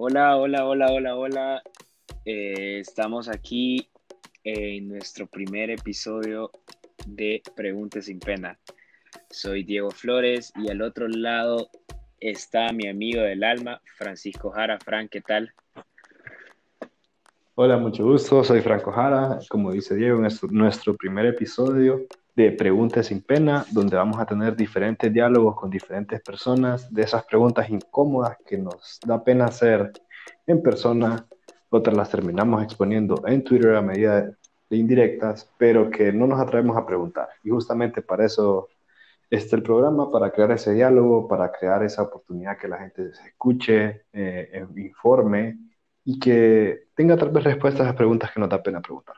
Hola, hola, hola, hola, hola. Eh, estamos aquí en nuestro primer episodio de Preguntas sin Pena. Soy Diego Flores y al otro lado está mi amigo del alma, Francisco Jara. Frank, ¿qué tal? Hola, mucho gusto. Soy Franco Jara. Como dice Diego, es nuestro primer episodio de Preguntas sin Pena, donde vamos a tener diferentes diálogos con diferentes personas, de esas preguntas incómodas que nos da pena hacer en persona, otras las terminamos exponiendo en Twitter a medida de indirectas, pero que no nos atrevemos a preguntar. Y justamente para eso está el programa, para crear ese diálogo, para crear esa oportunidad que la gente se escuche, eh, informe y que tenga tal vez respuestas a preguntas que nos da pena preguntar.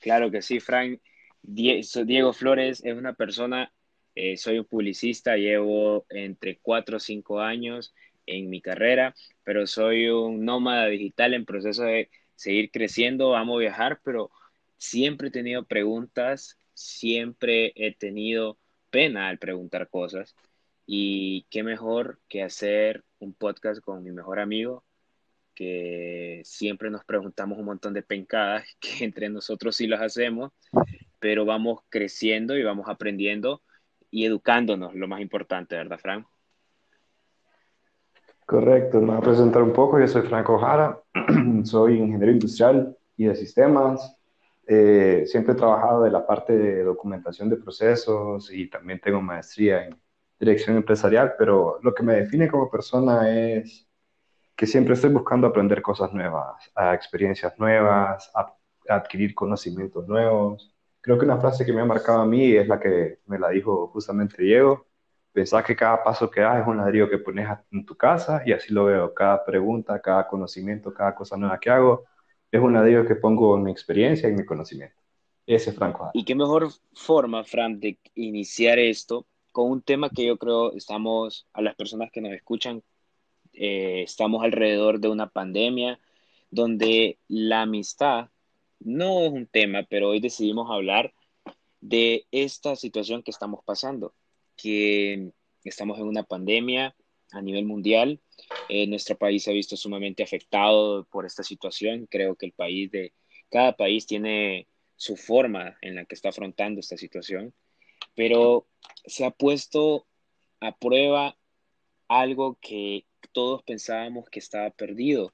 Claro que sí, Frank. Diego Flores es una persona, eh, soy un publicista, llevo entre 4 o 5 años en mi carrera, pero soy un nómada digital en proceso de seguir creciendo, amo viajar, pero siempre he tenido preguntas, siempre he tenido pena al preguntar cosas. Y qué mejor que hacer un podcast con mi mejor amigo que siempre nos preguntamos un montón de pencadas que entre nosotros sí las hacemos pero vamos creciendo y vamos aprendiendo y educándonos, lo más importante, ¿verdad, Frank? Correcto, me voy a presentar un poco. Yo soy Franco Jara, soy ingeniero industrial y de sistemas. Eh, siempre he trabajado de la parte de documentación de procesos y también tengo maestría en dirección empresarial, pero lo que me define como persona es que siempre estoy buscando aprender cosas nuevas, a experiencias nuevas, a adquirir conocimientos nuevos Creo que una frase que me ha marcado a mí es la que me la dijo justamente Diego. Pensás que cada paso que das es un ladrillo que pones en tu casa y así lo veo. Cada pregunta, cada conocimiento, cada cosa nueva que hago es un ladrillo que pongo en mi experiencia y mi conocimiento. Ese es Franco. Y qué mejor forma, Fran, de iniciar esto con un tema que yo creo estamos, a las personas que nos escuchan, eh, estamos alrededor de una pandemia donde la amistad no es un tema, pero hoy decidimos hablar de esta situación que estamos pasando, que estamos en una pandemia a nivel mundial. Eh, nuestro país se ha visto sumamente afectado por esta situación. Creo que el país de cada país tiene su forma en la que está afrontando esta situación, pero se ha puesto a prueba algo que todos pensábamos que estaba perdido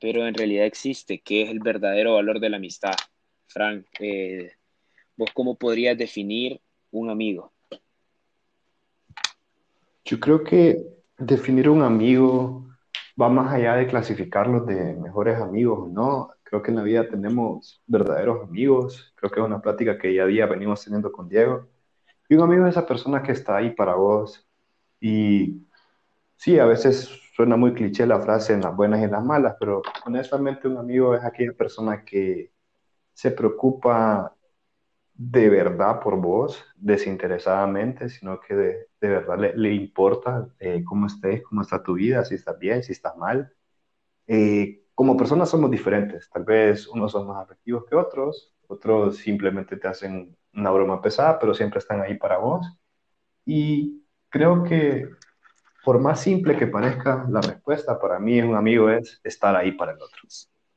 pero en realidad existe, que es el verdadero valor de la amistad. Frank, eh, ¿vos cómo podrías definir un amigo? Yo creo que definir un amigo va más allá de clasificarlos de mejores amigos, ¿no? Creo que en la vida tenemos verdaderos amigos, creo que es una plática que día a día venimos teniendo con Diego. Y un amigo es esa persona que está ahí para vos. Y sí, a veces suena muy cliché la frase en las buenas y en las malas, pero honestamente un amigo es aquella persona que se preocupa de verdad por vos, desinteresadamente, sino que de, verdad le, importa eh, cómo estés, cómo está tu vida, si estás bien, si estás mal. Eh, como personas somos diferentes, tal vez unos son más afectivos que otros, otros simplemente te hacen una broma pesada, pero siempre están ahí para vos. Y creo que por más simple que parezca la respuesta, para mí un amigo es estar ahí para el otro.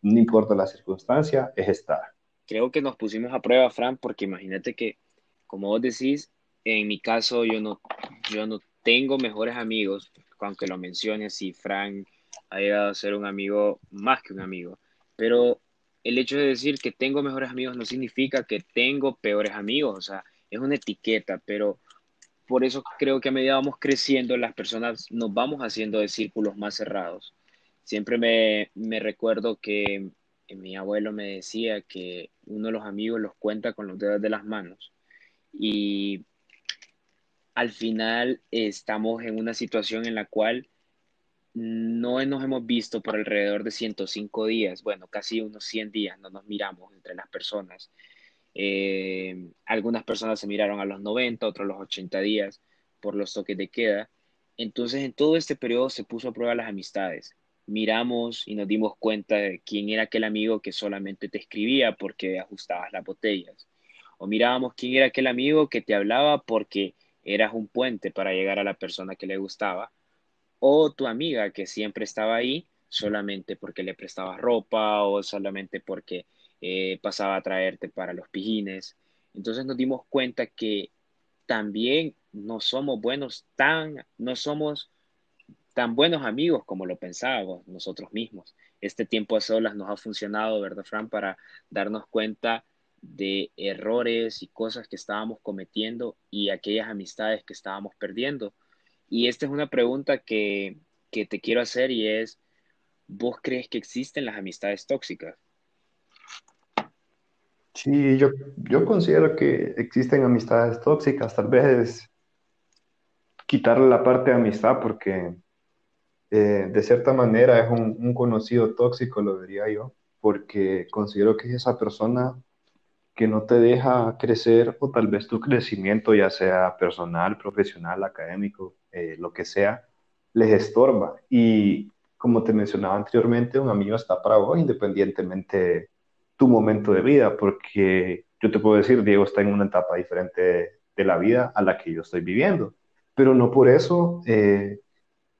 No importa la circunstancia, es estar. Creo que nos pusimos a prueba, Fran, porque imagínate que, como vos decís, en mi caso yo no, yo no tengo mejores amigos, aunque lo menciones, y Fran ha llegado a ser un amigo más que un amigo. Pero el hecho de decir que tengo mejores amigos no significa que tengo peores amigos, o sea, es una etiqueta, pero por eso creo que a medida vamos creciendo, las personas nos vamos haciendo de círculos más cerrados. Siempre me, me recuerdo que mi abuelo me decía que uno de los amigos los cuenta con los dedos de las manos. Y al final estamos en una situación en la cual no nos hemos visto por alrededor de 105 días, bueno, casi unos 100 días, no nos miramos entre las personas. Eh, algunas personas se miraron a los 90, otros a los 80 días por los toques de queda. Entonces, en todo este periodo se puso a prueba las amistades. Miramos y nos dimos cuenta de quién era aquel amigo que solamente te escribía porque ajustabas las botellas. O mirábamos quién era aquel amigo que te hablaba porque eras un puente para llegar a la persona que le gustaba. o tu amiga que siempre estaba ahí solamente porque le prestabas ropa o solamente porque eh, pasaba a traerte para los pijines. Entonces nos dimos cuenta que también no somos buenos tan, no somos tan buenos amigos como lo pensábamos nosotros mismos. Este tiempo a solas nos ha funcionado, ¿verdad, Fran? Para darnos cuenta de errores y cosas que estábamos cometiendo y aquellas amistades que estábamos perdiendo. Y esta es una pregunta que, que te quiero hacer y es, ¿vos crees que existen las amistades tóxicas? Sí, yo, yo considero que existen amistades tóxicas, tal vez quitarle la parte de amistad porque eh, de cierta manera es un, conocido tóxico, lo diría yo, porque considero que es esa persona que no te deja crecer o tal vez tu crecimiento, ya sea personal, profesional, académico, eh, lo que sea, les estorba. Y como te mencionaba anteriormente, un amigo está para vos independientemente tu momento de vida, porque yo te puedo decir, Diego está en una etapa diferente de la vida a la que yo estoy viviendo, pero no por eso eh,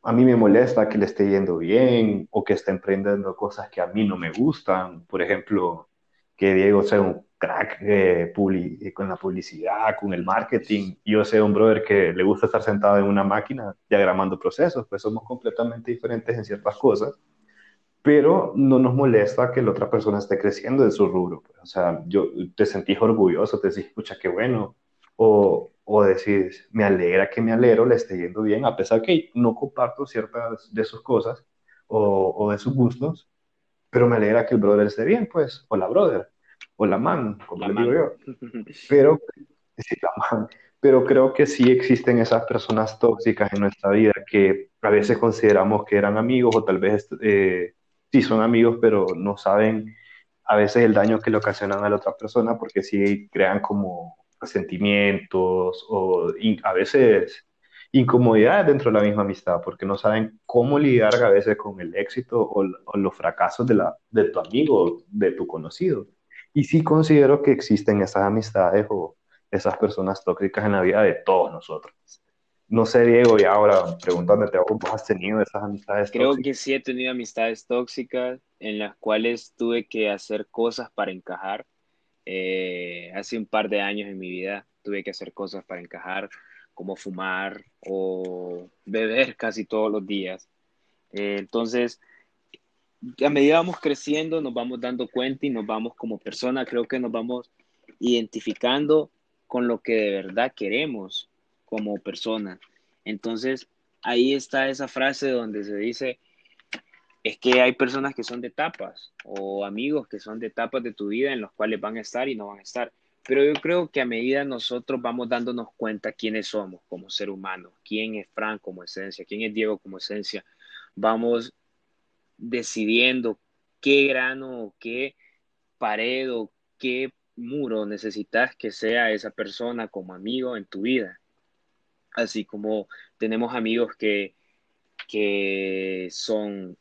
a mí me molesta que le esté yendo bien o que esté emprendiendo cosas que a mí no me gustan, por ejemplo, que Diego sea un crack eh, eh, con la publicidad, con el marketing. Yo sé un brother que le gusta estar sentado en una máquina diagramando procesos, pues somos completamente diferentes en ciertas cosas, pero no nos molesta que la otra persona esté creciendo en su rubro. Pues. O sea, yo te sentís orgulloso, te decís, escucha, qué bueno. O, o decís, me alegra que me alero, le esté yendo bien, a pesar que no comparto ciertas de sus cosas o, o de sus gustos, pero me alegra que el brother esté bien, pues, o la brother o la man, como le digo yo. Pero, sí, la man. Pero creo que sí existen esas personas tóxicas en nuestra vida que a veces consideramos que eran amigos o tal vez eh, sí son amigos, pero no saben a veces el daño que le ocasionan a la otra persona porque sí crean como sentimientos o a veces incomodidades dentro de la misma amistad porque no saben cómo lidiar a veces con el éxito o, o los fracasos de, la, de tu amigo, de tu conocido. Y sí considero que existen esas amistades o esas personas tóxicas en la vida de todos nosotros. No sé, Diego, y ahora preguntándote, ¿vos has tenido esas amistades Creo que sí he tenido amistades tóxicas en las cuales tuve que hacer cosas para encajar. Eh, hace un par de años en mi vida tuve que hacer cosas para encajar, como fumar o beber casi todos los días. Eh, entonces, a medida vamos creciendo, nos vamos dando cuenta y nos vamos como persona, creo que nos vamos identificando con lo que de verdad queremos como persona. Entonces, ahí está esa frase donde se dice, es que hay personas que son de etapas o amigos que son de etapas de tu vida en los cuales van a estar y no van a estar. Pero yo creo que a medida nosotros vamos dándonos cuenta quiénes somos como ser humano, quién es Frank como esencia, quién es Diego como esencia, vamos decidiendo qué grano qué pared o qué muro necesitas que sea esa persona como amigo en tu vida. Así como tenemos amigos que, que son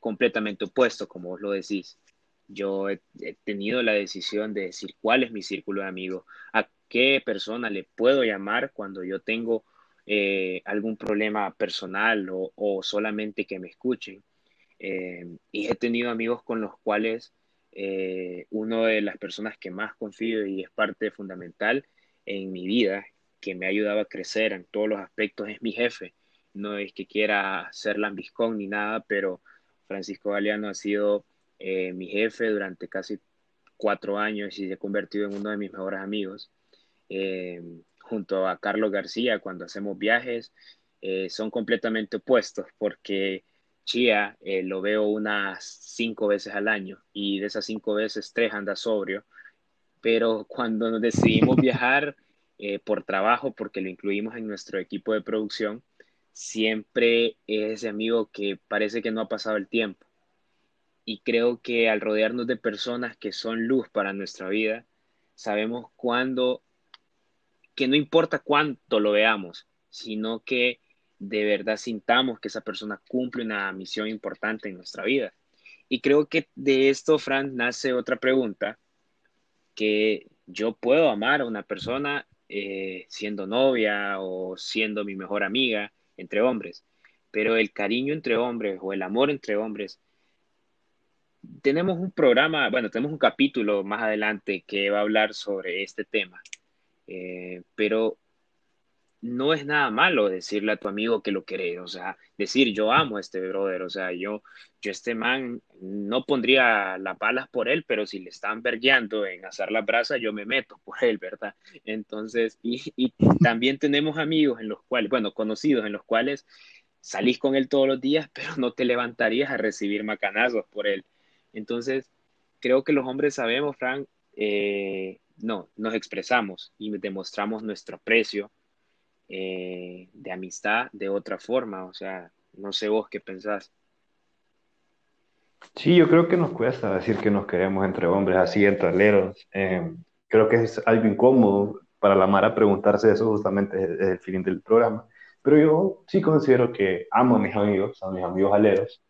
completamente opuestos, como vos lo decís. Yo he, tenido la decisión de decir cuál es mi círculo de amigos, a qué persona le puedo llamar cuando yo tengo eh, algún problema personal o, solamente que me escuchen. Eh, y he tenido amigos con los cuales eh, una de las personas que más confío y es parte fundamental en mi vida, que me ha ayudado a crecer en todos los aspectos, es mi jefe. No es que quiera ser lambiscón ni nada, pero Francisco Galeano ha sido eh, mi jefe durante casi cuatro años y se ha convertido en uno de mis mejores amigos. junto a Carlos García, cuando hacemos viajes, son completamente opuestos porque Chía eh, lo veo unas cinco veces al año y de esas cinco veces tres anda sobrio, pero cuando nos decidimos viajar eh, por trabajo, porque lo incluimos en nuestro equipo de producción, siempre es ese amigo que parece que no ha pasado el tiempo. Y creo que al rodearnos de personas que son luz para nuestra vida, sabemos cuándo, que no importa cuánto lo veamos, sino que de verdad sintamos que esa persona cumple una misión importante en nuestra vida. Y creo que de esto, Fran, nace otra pregunta, que yo puedo amar a una persona eh, siendo novia o siendo mi mejor amiga entre hombres, pero el cariño entre hombres o el amor entre hombres, tenemos un programa, bueno, tenemos un capítulo más adelante que va a hablar sobre este tema, eh, pero no es nada malo decirle a tu amigo que lo querés, o sea, decir yo amo a este brother, o sea, yo, yo este man no pondría las balas por él, pero si le están vergueando en hacer la brasa, yo me meto por él, ¿verdad? Entonces, y, también tenemos amigos en los cuales, bueno, conocidos en los cuales salís con él todos los días, pero no te levantarías a recibir macanazos por él. Entonces, creo que los hombres sabemos, Frank, eh, no, nos expresamos y demostramos nuestro aprecio eh, de amistad de otra forma. O sea, no sé vos qué pensás. Sí, yo creo que nos cuesta decir que nos queremos entre hombres, así entre aleros. Eh, creo que es algo incómodo para la Mara preguntarse eso justamente desde el fin del programa. Pero yo sí considero que amo a mis amigos, a mis amigos aleros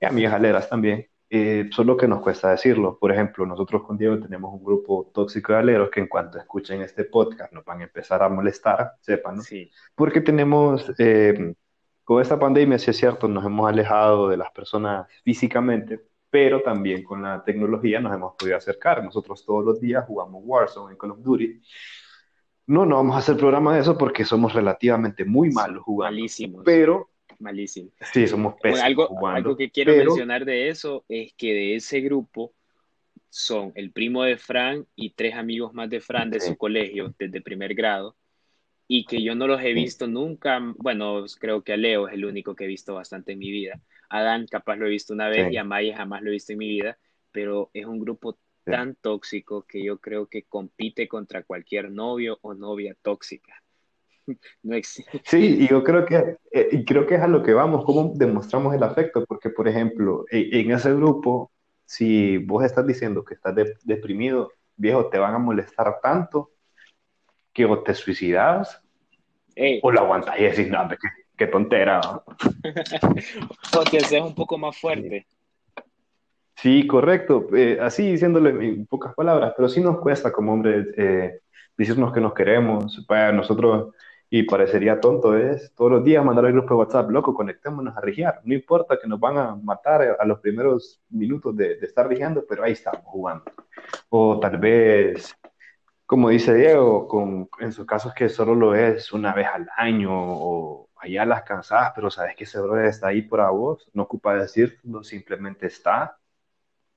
y a mis aleras también. Eh, solo que nos cuesta decirlo. Por ejemplo, nosotros con Diego tenemos un grupo tóxico de aleros que en cuanto escuchen este podcast nos van a empezar a molestar, sepan, ¿no? Sí. Porque tenemos, eh, con esta pandemia, sí es cierto, nos hemos alejado de las personas físicamente, pero también con la tecnología nos hemos podido acercar. Nosotros todos los días jugamos Warzone en Call of Duty. No, no vamos a hacer programa de eso porque somos relativamente muy malos jugando. Malísimos. Pero malísimo. Sí, somos pésimos algo, jugando, algo que quiero pero- mencionar de eso es que de ese grupo son el primo de Fran y tres amigos más de Fran de Sí. su colegio desde primer grado y que yo no los he visto nunca, bueno, creo que a Leo es el único que he visto bastante en mi vida. A Dan capaz lo he visto una vez Sí. y a Maya jamás lo he visto en mi vida, pero es un grupo Sí. tan tóxico que yo creo que compite contra cualquier novio o novia tóxica. No existe. Sí, y yo creo que, eh, creo que es a lo que vamos, cómo demostramos el afecto, porque por ejemplo, e- en, ese grupo, si vos estás diciendo que estás de- deprimido, viejo, te van a molestar tanto que o te suicidas Ey, o lo aguantas y decís, no, hombre, qué, qué tontera. ¿no?". o te haces un poco más fuerte. Sí, correcto, eh, así diciéndole en pocas palabras, pero sí nos cuesta como hombres eh, decirnos que nos queremos, para nosotros, y parecería tonto, es todos los días mandar al grupo de WhatsApp, loco, conectémonos a rigiar, no importa que nos van a matar a los primeros minutos de, de estar rigiando, pero ahí estamos jugando. O tal vez, como dice Diego, con, en sus casos que solo lo es una vez al año o allá las cansadas, pero sabes que ese brother está ahí para vos, no ocupa decirlo, simplemente está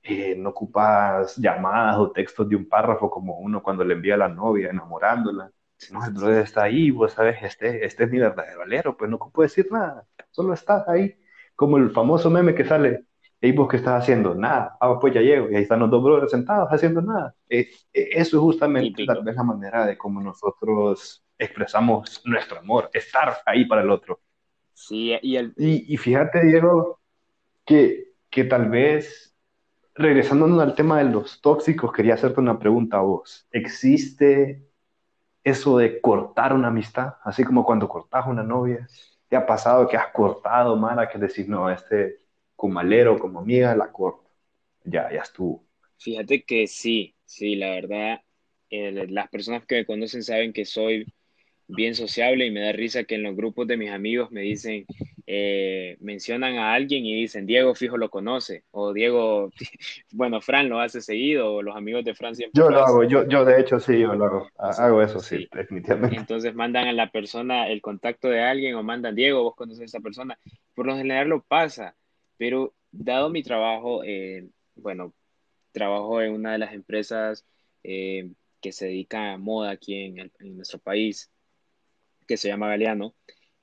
eh, no ocupas llamadas o textos de un párrafo como uno cuando le envía a la novia enamorándola. No, el brother está ahí, vos sabes, este, este es mi verdadero alero, pues no ocupo decir nada, solo estás ahí, como el famoso meme que sale, ¿y vos qué estás haciendo? Nada, ah, pues ya llego, y ahí están los dos brothers sentados haciendo nada. Eh, eh, eso es justamente tal vez la manera de cómo nosotros expresamos nuestro amor, estar ahí para el otro. Sí, y el, Y, y fíjate, Diego, que, que tal vez, regresándonos al tema de los tóxicos, quería hacerte una pregunta a vos. ¿Existe eso de cortar una amistad? Así como cuando cortas una novia. ¿Te ha pasado que has cortado, Mara, que decís, no, este como alero, como amiga, la corto? Ya, ya estuvo. Fíjate que sí, sí, la verdad, eh, las personas que me conocen saben que soy bien sociable y me da risa que en los grupos de mis amigos me dicen, eh, mencionan a alguien y dicen, Diego fijo lo conoce, o Diego, bueno, Fran lo hace seguido, o los amigos de Fran siempre Yo lo hago, yo, yo de hecho sí, yo lo hago. Hago eso, sí, sí. definitivamente. Entonces mandan a la persona el contacto de alguien o mandan, Diego, vos conoces a esa persona. Por lo general lo pasa, pero dado mi trabajo, eh, bueno, trabajo en una de las empresas eh, que se dedica a moda aquí en, el- en nuestro país, que se llama Galeano.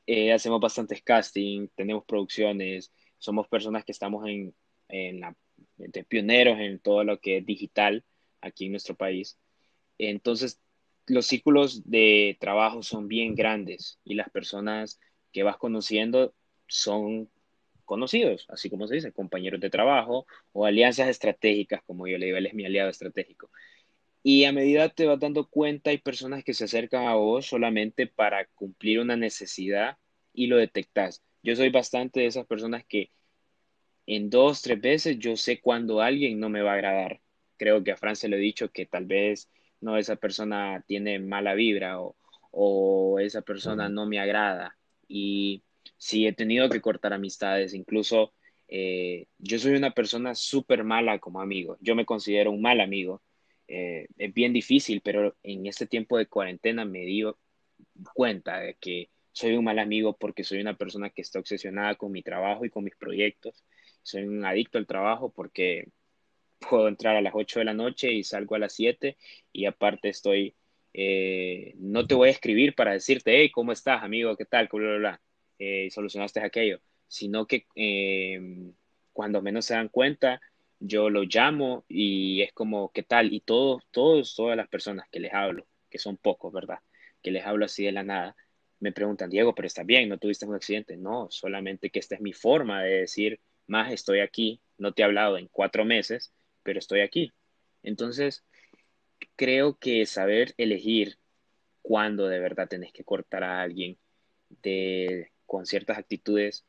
Eh, hacemos bastantes casting, tenemos producciones, somos personas que estamos en, en la, de pioneros en todo lo que es digital aquí en nuestro país. Entonces, los círculos de trabajo son bien grandes y las personas que vas conociendo son conocidos, así como se dice, compañeros de trabajo o alianzas estratégicas, como yo le digo, él es mi aliado estratégico. Y a medida te vas dando cuenta, hay personas que se acercan a vos solamente para cumplir una necesidad y lo detectas. Yo soy bastante de esas personas que en dos, tres veces yo sé cuando alguien no me va a agradar. Creo que a Fran se lo he dicho que tal vez no, esa persona tiene mala vibra o, o esa persona no me agrada. Y sí he tenido que cortar amistades, incluso eh, yo soy una persona súper mala como amigo, yo me considero un mal amigo, eh, es bien difícil, pero en este tiempo de cuarentena me di cuenta de que soy un mal amigo porque soy una persona que está obsesionada con mi trabajo y con mis proyectos, soy un adicto al trabajo porque puedo entrar a las 8 de la noche y salgo a las 7 y aparte estoy, eh, no te voy a escribir para decirte, hey, ¿cómo estás, amigo? ¿Qué tal? Bla, bla, bla. Eh, solucionaste aquello, sino que eh, cuando menos se dan cuenta, yo lo llamo y es como, ¿qué tal? Y todos, todos, todas las personas que les hablo, que son pocos, ¿verdad? Que les hablo así de la nada, me preguntan, Diego, pero está bien, no tuviste un accidente. No, solamente que esta es mi forma de decir, más estoy aquí, no te he hablado en cuatro meses, pero estoy aquí. Entonces, creo que saber elegir cuándo de verdad tenés que cortar a alguien de, con ciertas actitudes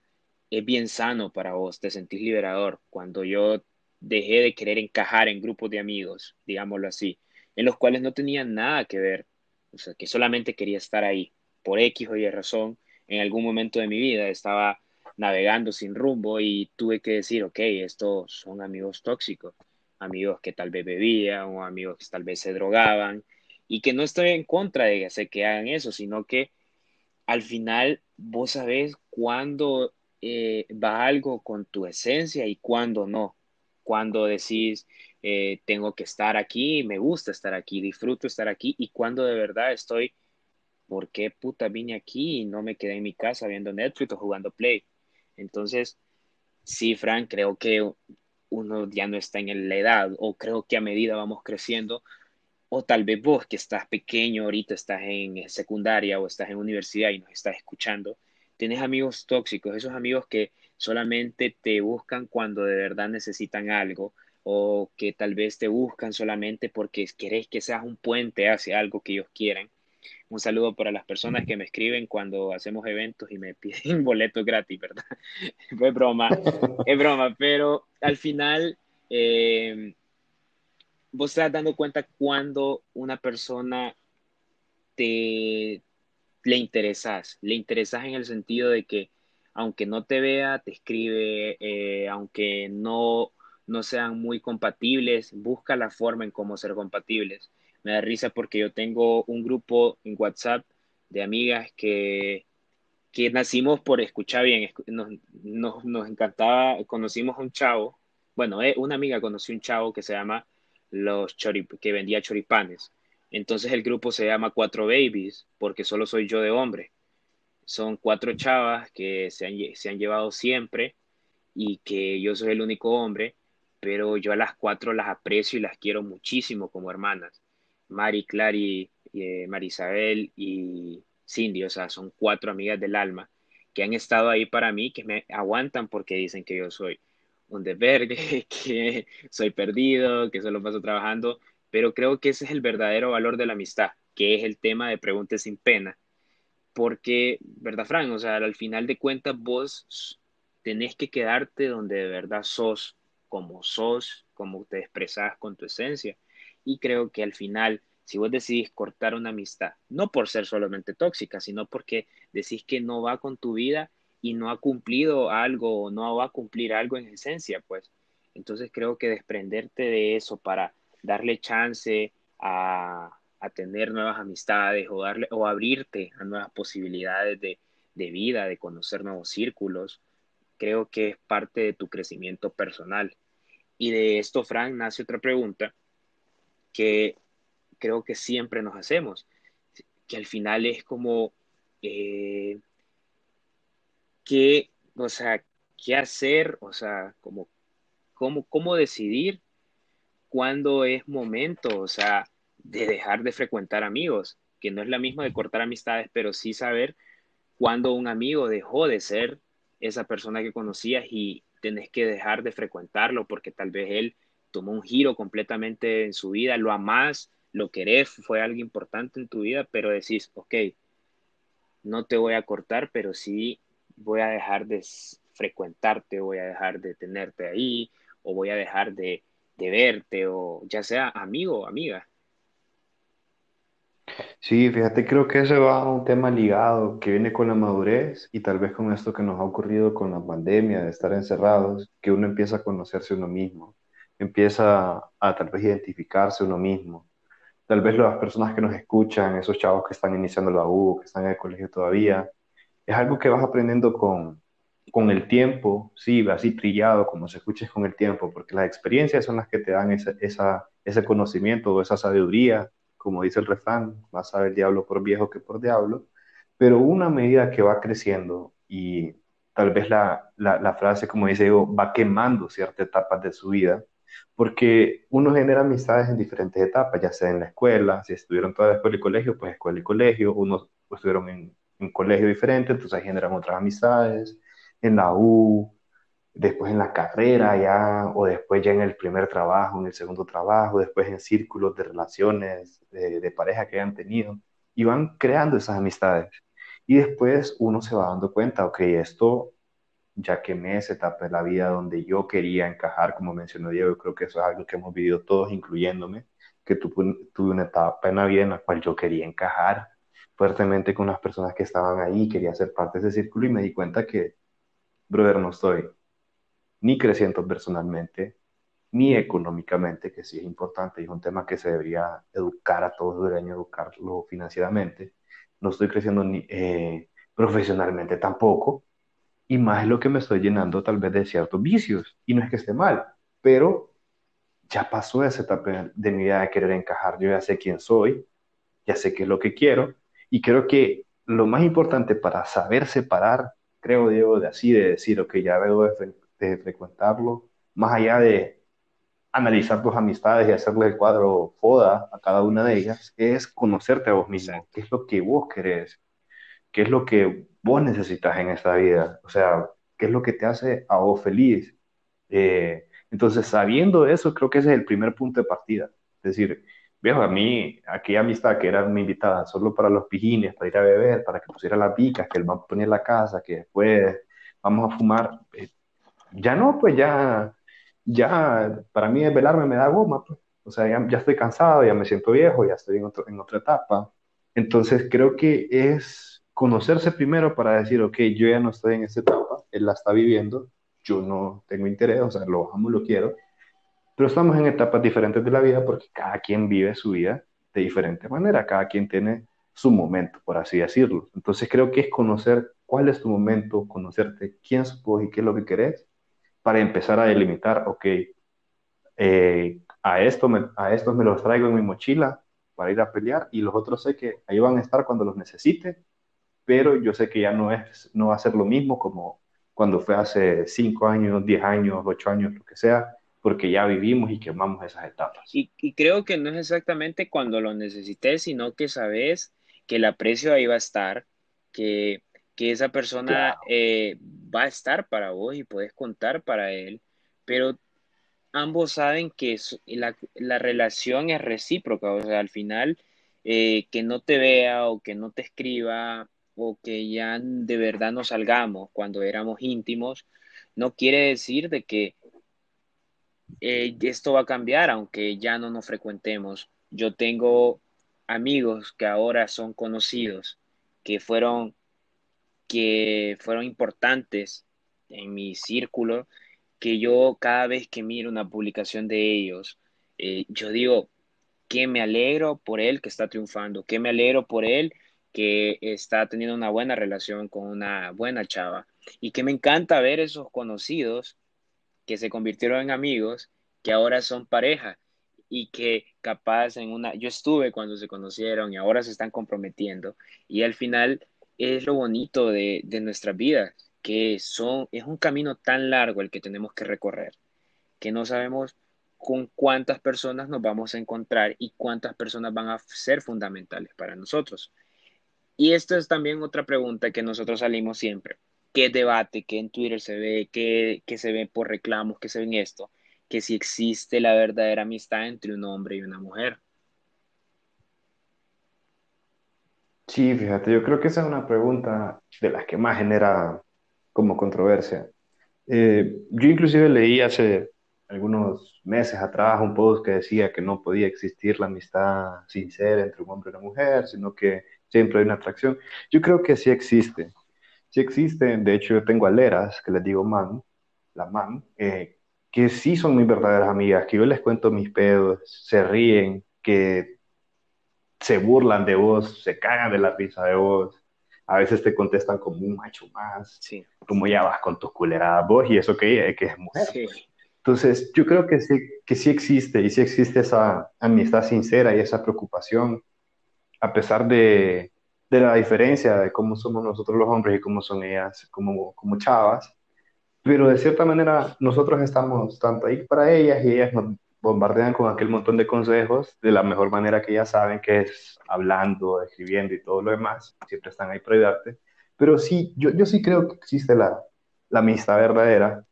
es bien sano para vos, te sentís liberador. Cuando yo dejé de querer encajar en grupos de amigos, digámoslo así, en los cuales no tenía nada que ver, o sea, que solamente quería estar ahí por X o Y razón, en algún momento de mi vida estaba navegando sin rumbo y tuve que decir, ok, estos son amigos tóxicos amigos que tal vez bebían o amigos que tal vez se drogaban y que no estoy en contra de que hagan eso, sino que al final vos sabés cuándo eh, va algo con tu esencia y cuándo no. Cuando decís, eh, tengo que estar aquí, me gusta estar aquí, disfruto estar aquí y cuando de verdad estoy, ¿por qué puta vine aquí y no me quedé en mi casa viendo Netflix o jugando Play? Entonces, sí, Frank, creo que uno ya no está en la edad o creo que a medida vamos creciendo o tal vez vos que estás pequeño ahorita estás en secundaria o estás en universidad y nos estás escuchando, tienes amigos tóxicos, esos amigos que solamente te buscan cuando de verdad necesitan algo o que tal vez te buscan solamente porque querés que seas un puente hacia algo que ellos quieren un saludo para las personas que me escriben cuando hacemos eventos y me piden boletos gratis, ¿verdad? Fue broma, es broma, pero al final eh, vos estás dando cuenta cuando una persona te le interesas, le interesas en el sentido de que aunque no te vea, te escribe, eh, aunque no, no sean muy compatibles, busca la forma en cómo ser compatibles me da risa porque yo tengo un grupo en WhatsApp de amigas que, que nacimos por escuchar bien, nos, nos, encantaba, conocimos a un chavo, bueno, eh, una amiga conoció un chavo que se llama los que vendía choripanes. Entonces el grupo se llama Cuatro Babies porque solo soy yo de hombre. Son cuatro chavas que se han, se han llevado siempre y que yo soy el único hombre, pero yo a las cuatro las aprecio y las quiero muchísimo como hermanas. Mari, Clary, eh, Marisabel y Cindy, o sea, son cuatro amigas del alma que han estado ahí para mí, que me aguantan porque dicen que yo soy un desvergue, que soy perdido, que solo paso trabajando, pero creo que ese es el verdadero valor de la amistad, que es el tema de preguntas sin pena. Porque, ¿verdad, Fran? O sea, al final de cuentas vos tenés que quedarte donde de verdad sos, como sos, como te expresas con tu esencia. Y creo que al final, si vos decidís cortar una amistad, no por ser solamente tóxica, sino porque decís que no va con tu vida y no ha cumplido algo o no va a cumplir algo en esencia, pues. Entonces creo que desprenderte de eso para darle chance a, a tener nuevas amistades o, darle, o abrirte a nuevas posibilidades de, de vida, de conocer nuevos círculos, creo que es parte de tu crecimiento personal. Y de esto, Frank, nace otra pregunta que creo que siempre nos hacemos, que al final es como, eh, ¿qué, o sea, qué hacer? O sea, como, cómo, cómo decidir cuándo es momento, o sea, de dejar de frecuentar amigos, que no es la misma de cortar amistades, pero sí saber cuándo un amigo dejó de ser esa persona que conocías y tenés que dejar de frecuentarlo porque tal vez él tomó un giro completamente en su vida, lo amás, lo querés, fue algo importante en tu vida, pero decís, ok, no te voy a cortar, pero sí voy a dejar de frecuentarte, voy a dejar de tenerte ahí, o voy a dejar de, de verte, o ya sea amigo o amiga. Sí, fíjate, creo que ese va a un tema ligado que viene con la madurez y tal vez con esto que nos ha ocurrido con la pandemia de estar encerrados, que uno empieza a conocerse uno mismo, empieza a tal vez identificarse uno mismo. Tal vez las personas que nos escuchan, esos chavos que están iniciando la U, que están en el colegio todavía, es algo que vas aprendiendo con, con el tiempo, sí, así trillado, como se escuche con el tiempo, porque las experiencias son las que te dan esa, esa, ese conocimiento o esa sabiduría, como dice el refrán, más sabe el diablo por viejo que por diablo, pero una medida que va creciendo y tal vez la, la, frase, como dice Diego, va quemando ciertas etapas de su vida, porque uno genera amistades en diferentes etapas, ya sea en la escuela, si estuvieron toda la escuela y colegio, pues escuela y colegio, unos estuvieron en un colegio diferente, entonces generan otras amistades, en la U, después en la carrera ya, o después ya en el primer trabajo, en el segundo trabajo, después en círculos de relaciones de, de pareja que hayan tenido, y van creando esas amistades. Y después uno se va dando cuenta, ok, esto ya quemé esa etapa de la vida donde yo quería encajar, como mencionó Diego, creo que eso es algo que hemos vivido todos, incluyéndome, que tuve, tuve una etapa en la vida en la cual yo quería encajar fuertemente con las personas que estaban ahí, quería ser parte de ese círculo y me di cuenta que, brother, no estoy ni creciendo personalmente, ni económicamente, que sí es importante y es un tema que se debería educar a todos, deberían educarlo financieramente. No estoy creciendo ni, eh, profesionalmente tampoco, y más es lo que me estoy llenando tal vez de ciertos vicios. Y no es que esté mal, pero ya pasó esa etapa de mi vida de querer encajar. Yo ya sé quién soy, ya sé qué es lo que quiero, y creo que lo más importante para saber separar, creo, Diego, de así, de decir, ok, ya veo de, frecuentarlo, más allá de analizar tus amistades y hacerle el cuadro foda a cada una de ellas, es conocerte a vos mismo, qué es lo que vos querés, qué es lo que vos necesitas en esta vida, o sea, qué es lo que te hace a vos feliz. Eh, entonces, sabiendo eso, creo que ese es el primer punto de partida. Es decir, viejo, a mí, aquella amistad que era mi invitada solo para los pijines, para ir a beber, para que pusiera las picas, que él va a poner la casa, que después vamos a fumar, eh, ya no, pues ya, ya, para mí desvelarme me da goma, pues. O sea, ya, estoy cansado, ya me siento viejo, ya estoy en, otro, en otra etapa. Entonces, creo que es conocerse primero para decir, ok, yo ya no estoy en esta etapa, él la está viviendo, yo no tengo interés, o sea, lo amo, lo quiero, pero estamos en etapas diferentes de la vida porque cada quien vive su vida de diferente manera, cada quien tiene su momento, por así decirlo. Entonces creo que es conocer cuál es tu momento, conocerte quién sos y qué es lo que querés para empezar a delimitar, ok, eh, a, esto a estos me los traigo en mi mochila para ir a pelear y los otros sé que ahí van a estar cuando los necesite, pero yo sé que ya no, es, no va a ser lo mismo como cuando fue hace 5 años, 10 años, 8 años, lo que sea, porque ya vivimos y quemamos esas etapas. Y, y creo que no es exactamente cuando lo necesites, sino que sabes que el aprecio ahí va a estar, que, que esa persona eh, va a estar para vos y puedes contar para él, pero ambos saben que la, la relación es recíproca, o sea, al final, eh, que no te vea o que no te escriba o que ya de verdad no salgamos cuando éramos íntimos, no quiere decir de que eh, esto va a cambiar aunque ya no nos frecuentemos. Yo tengo amigos que ahora son conocidos, que fueron, que fueron importantes en mi círculo, que yo cada vez que miro una publicación de ellos, eh, yo digo que me alegro por él que está triunfando, que me alegro por él que está teniendo una buena relación con una buena chava y que me encanta ver esos conocidos que se convirtieron en amigos, que ahora son pareja y que capaz en una, yo estuve cuando se conocieron y ahora se están comprometiendo y al final es lo bonito de, de nuestras vidas, que son, es un camino tan largo el que tenemos que recorrer, que no sabemos con cuántas personas nos vamos a encontrar y cuántas personas van a ser fundamentales para nosotros. Y esto es también otra pregunta que nosotros salimos siempre. ¿Qué debate, qué en Twitter se ve, qué, qué se ve por reclamos, qué se ve en esto? Que si existe la verdadera amistad entre un hombre y una mujer. Sí, fíjate, yo creo que esa es una pregunta de las que más genera como controversia. Eh, yo inclusive leí hace, algunos meses atrás un post que decía que no podía existir la amistad sincera entre un hombre y una mujer, sino que siempre hay una atracción. Yo creo que sí existe. Sí existe. De hecho, yo tengo aleras que les digo man, la man, eh, que sí son mis verdaderas amigas, que yo les cuento mis pedos, se ríen, que se burlan de vos, se cagan de la risa de vos. A veces te contestan como un macho más, sí. como ya vas con tus culeradas vos y eso que, que es mujer. Sí. Entonces, yo creo que sí, que sí existe y sí existe esa amistad sincera y esa preocupación, a pesar de, de la diferencia de cómo somos nosotros los hombres y cómo son ellas como, como chavas. Pero de cierta manera, nosotros estamos tanto ahí para ellas y ellas nos bombardean con aquel montón de consejos de la mejor manera que ellas saben, que es hablando, escribiendo y todo lo demás. Siempre están ahí para ayudarte. Pero sí, yo, yo sí creo que existe la, la amistad verdadera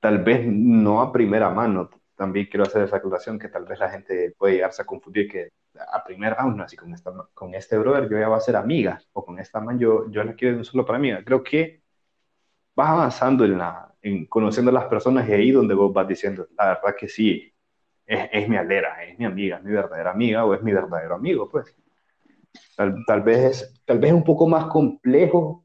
tal vez no a primera mano. También quiero hacer esa aclaración que tal vez la gente puede llegarse a confundir que a primera mano, así con, esta, con este brother yo ya voy a ser amiga, o con esta man yo, yo la quiero un solo para mí. Creo que vas avanzando en, la, en conociendo a las personas y ahí donde vos vas diciendo, la verdad que sí, es, es mi alera, es mi amiga, es mi verdadera amiga o es mi verdadero amigo, pues. Tal, tal, vez, tal vez es un poco más complejo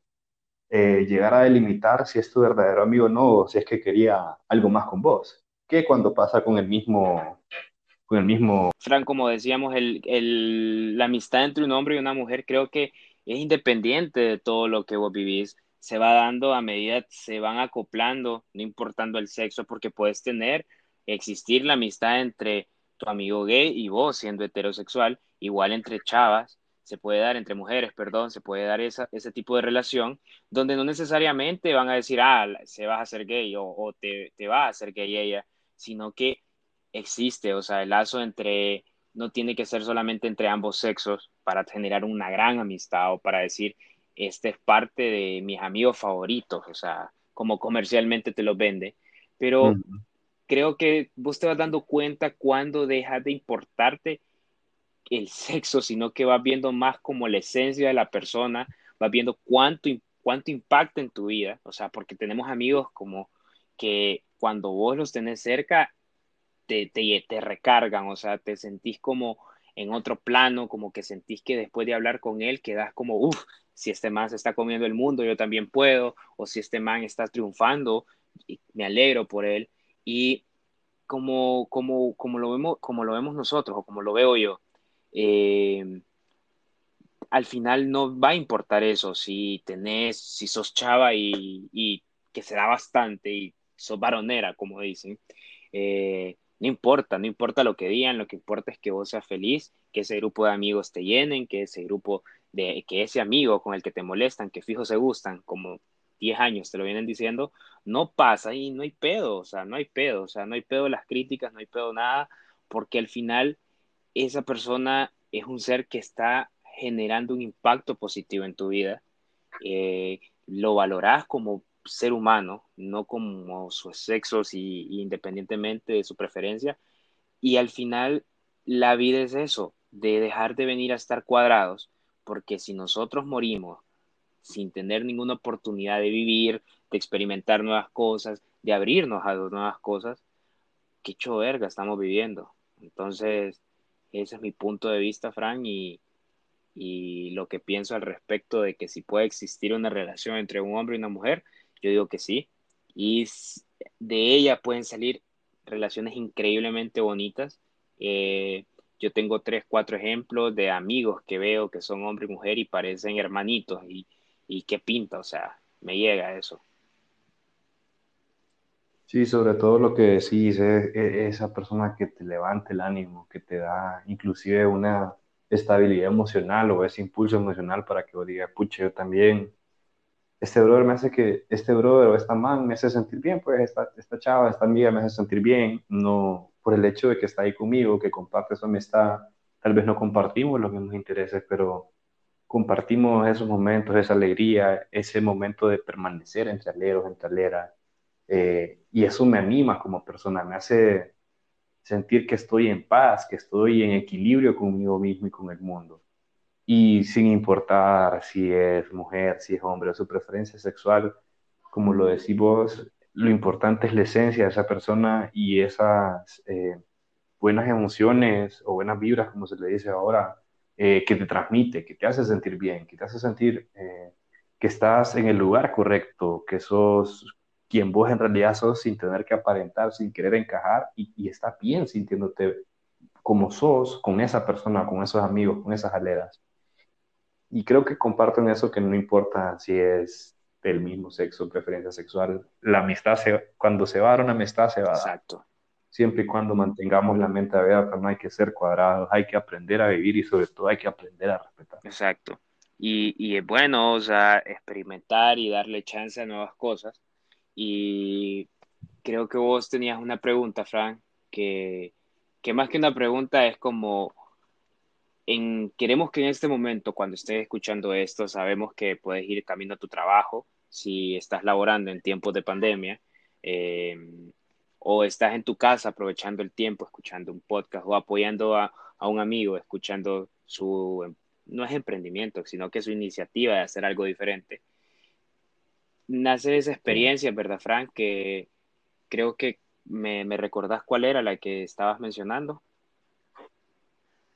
eh, llegar a delimitar si es tu verdadero amigo o no, o si es que quería algo más con vos, que cuando pasa con el mismo... Con el mismo... Fran, como decíamos, el, el, la amistad entre un hombre y una mujer creo que es independiente de todo lo que vos vivís, se va dando a medida se van acoplando, no importando el sexo, porque puedes tener, existir la amistad entre tu amigo gay y vos siendo heterosexual, igual entre chavas, se puede dar entre mujeres, perdón, se puede dar esa, ese tipo de relación donde no necesariamente van a decir, ah, se va a hacer gay o, te, te, va a hacer gay ella, sino que existe, o sea, el lazo entre, no tiene que ser solamente entre ambos sexos para generar una gran amistad o para decir, este es parte de mis amigos favoritos, o sea, como comercialmente te lo vende, pero creo que vos te vas dando cuenta cuando dejas de importarte el sexo, sino que vas viendo más como la esencia de la persona, vas viendo cuánto, cuánto impacta en tu vida, o sea, porque tenemos amigos como que cuando vos los tenés cerca, te, te, te recargan, o sea, te sentís como en otro plano, como que sentís que después de hablar con él quedas como, uff, si este man se está comiendo el mundo, yo también puedo, o si este man está triunfando, me alegro por él. Y como, como, como, lo, vemos, como lo vemos nosotros, o como lo veo yo, eh, al final no va a importar eso si tenés, si sos chava y, que se da bastante y sos varonera, como dicen. Eh, no importa, no importa lo que digan, lo que importa es que vos seas feliz, que ese grupo de amigos te llenen, que ese grupo de, que ese amigo con el que te molestan, que fijo se gustan, como 10 años te lo vienen diciendo, no pasa y no hay pedo, o sea, no hay pedo, o sea, no hay pedo las críticas, no hay pedo nada, porque al final esa persona es un ser que está generando un impacto positivo en tu vida, eh, lo valorás como ser humano, no como sus sexos y, independientemente de su preferencia. Y al final la vida es eso, de dejar de venir a estar cuadrados, porque si nosotros morimos sin tener ninguna oportunidad de vivir, de experimentar nuevas cosas, de abrirnos a nuevas cosas, qué hecho verga estamos viviendo. Entonces, ese es mi punto de vista, Fran, y, y lo que pienso al respecto de que si puede existir una relación entre un hombre y una mujer, yo digo que sí. Y de ella pueden salir relaciones increíblemente bonitas. Eh, yo tengo tres, cuatro ejemplos de amigos que veo que son hombre y mujer y parecen hermanitos y, y qué pinta, o sea, me llega eso. Sí, sobre todo lo que decís, es, esa persona que te levanta el ánimo, que te da inclusive una estabilidad emocional o ese impulso emocional para que vos digas, pucha, yo también, este brother me hace que, este brother o esta man me hace sentir bien, pues esta, esta chava, esta amiga me hace sentir bien, no por el hecho de que está ahí conmigo, que comparte su amistad, tal vez no compartimos los mismos intereses, pero compartimos esos momentos, esa alegría, ese momento de permanecer entre aleros, entre aleras, eh, y eso me anima como persona, me hace sentir que estoy en paz, que estoy en equilibrio conmigo mismo y con el mundo. Y sin importar si es mujer, si es hombre su preferencia sexual, como lo decís vos, lo importante es la esencia de esa persona y esas eh, buenas emociones o buenas vibras, como se le dice ahora, eh, que te transmite, que te hace sentir bien, que te hace sentir eh, que estás en el lugar correcto, que sos quien vos en realidad sos sin tener que aparentar, sin querer encajar y, y estás bien sintiéndote como sos con esa persona, con esos amigos, con esas aleras. Y creo que comparto en eso que no importa si es del mismo sexo, preferencia sexual, la amistad, se, cuando se va a dar una amistad, se va a dar. Exacto siempre y cuando mantengamos la mente abierta, no hay que ser cuadrados, hay que aprender a vivir y sobre todo hay que aprender a respetar. Exacto. Y, y es bueno, o sea, experimentar y darle chance a nuevas cosas. Y creo que vos tenías una pregunta, Frank, que, que más que una pregunta es como, en, queremos que en este momento, cuando estés escuchando esto, sabemos que puedes ir camino a tu trabajo, si estás laborando en tiempos de pandemia, eh, o estás en tu casa aprovechando el tiempo, escuchando un podcast o apoyando a, un amigo, escuchando su, no es emprendimiento, sino que su iniciativa de hacer algo diferente. Nace esa experiencia, ¿verdad, Frank? Que creo que me, me recordás cuál era la que estabas mencionando.